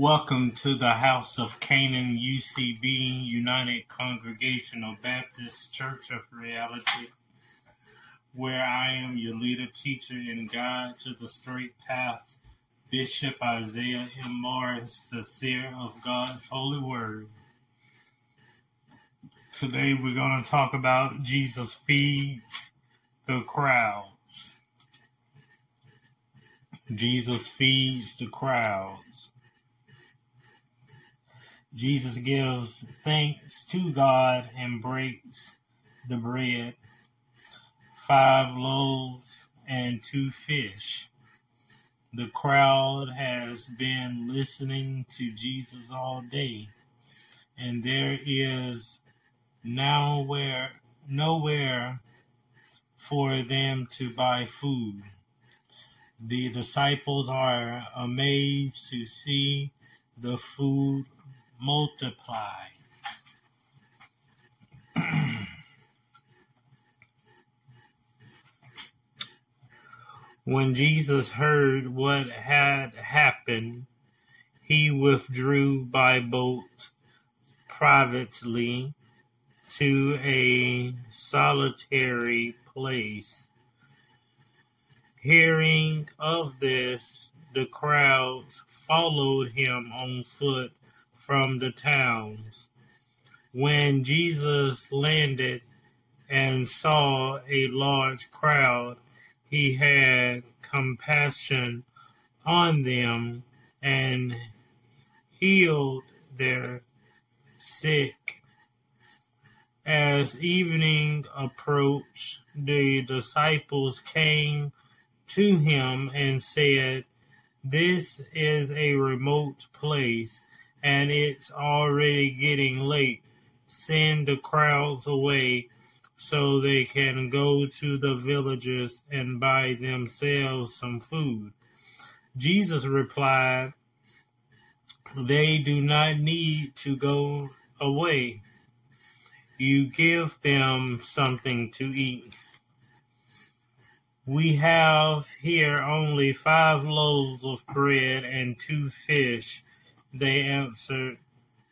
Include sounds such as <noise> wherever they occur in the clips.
Welcome to the House of Canaan UCB United Congregational Baptist Church of Reality, where I am your leader, teacher, and guide to the straight path, Bishop Isaiah M. Morris, the seer of God's holy word. Today we're going to talk about Jesus feeds the crowds. Jesus feeds the crowds. Jesus gives thanks to God and breaks the bread, five loaves and two fish. The crowd has been listening to Jesus all day, and there is nowhere, nowhere for them to buy food. The disciples are amazed to see the food multiply. <clears throat> when Jesus heard what had happened, he withdrew by boat privately to a solitary place. Hearing of this, the crowds followed him on foot from the towns. When Jesus landed and saw a large crowd, he had compassion on them and healed their sick. As evening approached, the disciples came to him and said, This is a remote place and it's already getting late. Send the crowds away so they can go to the villages and buy themselves some food. Jesus replied, They do not need to go away. You give them something to eat. We have here only five loaves of bread and two fish they answered,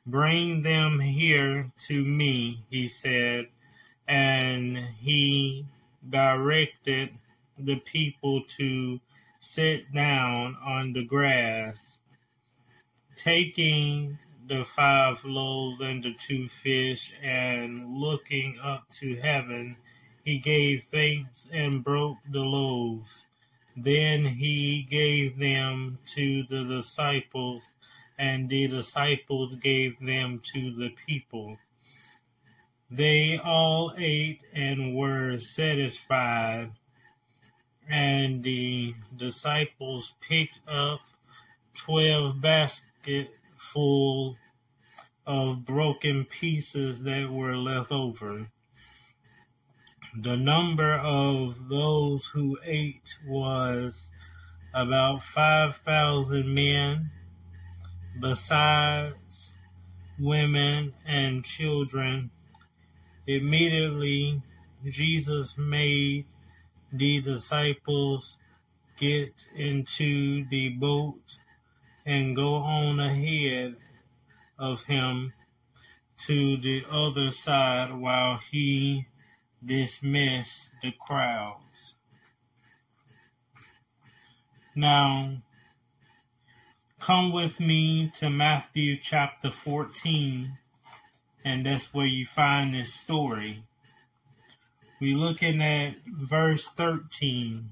Bring them here to me, he said, and he directed the people to sit down on the grass. Taking the five loaves and the two fish, and looking up to heaven, he gave thanks and broke the loaves. Then he gave them to the disciples and the disciples gave them to the people. They all ate and were satisfied, and the disciples picked up twelve basketfuls of broken pieces that were left over. The number of those who ate was about five thousand men besides women and children. Immediately, Jesus made the disciples get into the boat and go on ahead of him to the other side while he dismissed the crowds. Now, come with me to Matthew chapter 14, and that's where you find this story. We're looking at verse 13.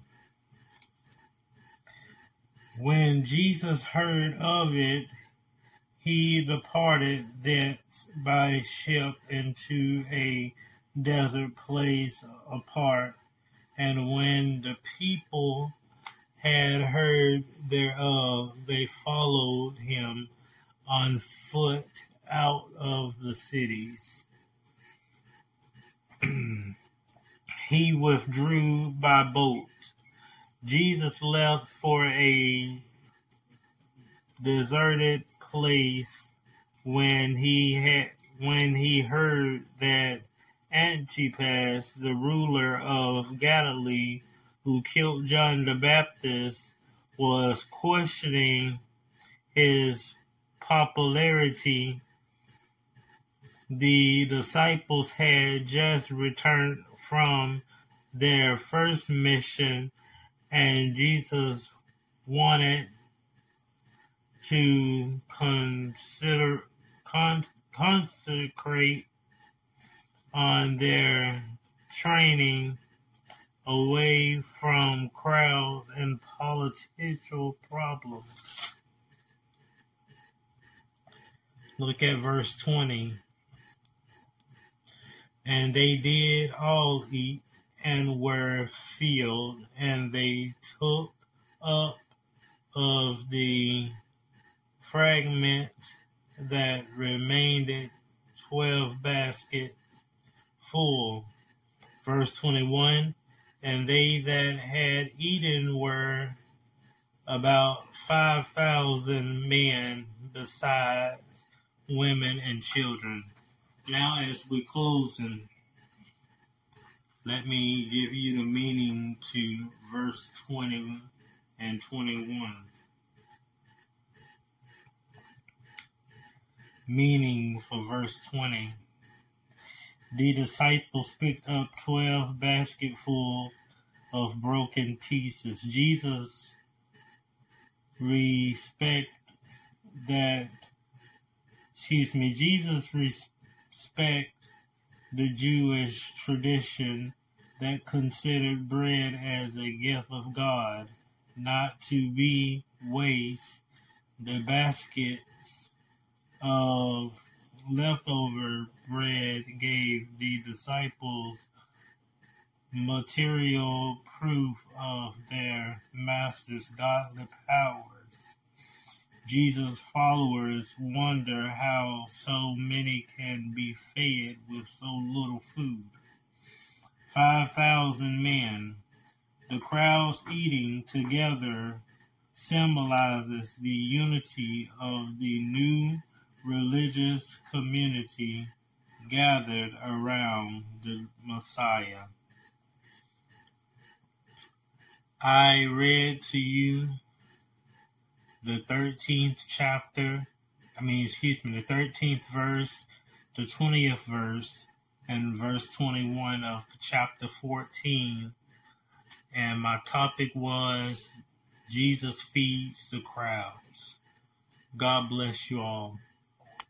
When Jesus heard of it, he departed thence by ship into a desert place apart. And when the people had heard thereof, they followed him on foot out of the cities. <clears throat> he withdrew by boat. Jesus left for a deserted place when he had when he heard that Antipas, the ruler of Galilee, who killed John the Baptist was questioning his popularity, the disciples had just returned from their first mission, and Jesus wanted to consider con, consecrate on their training away from crowds and political problems. Look at verse 20. And they did all eat and were filled, and they took up of the fragment that remained twelve baskets full. Verse 21 And they that had eaten were about 5,000 men, besides women and children. Now, as we close, and let me give you the meaning to verse 20 and 21. Meaning for verse 20. The disciples picked up 12 basketfuls of broken pieces. Jesus respect that excuse me, Jesus respect the Jewish tradition that considered bread as a gift of God, not to be waste. The baskets of leftover bread gave the disciples material proof of their master's godly powers. Jesus' followers wonder how so many can be fed with so little food. 5,000 men. The crowds eating together symbolizes the unity of the new religious community gathered around the Messiah. I read to you the 13th chapter, I mean, excuse me, the 13th verse, the 20th verse, and verse 21 of chapter 14. And my topic was Jesus feeds the crowds. God bless you all.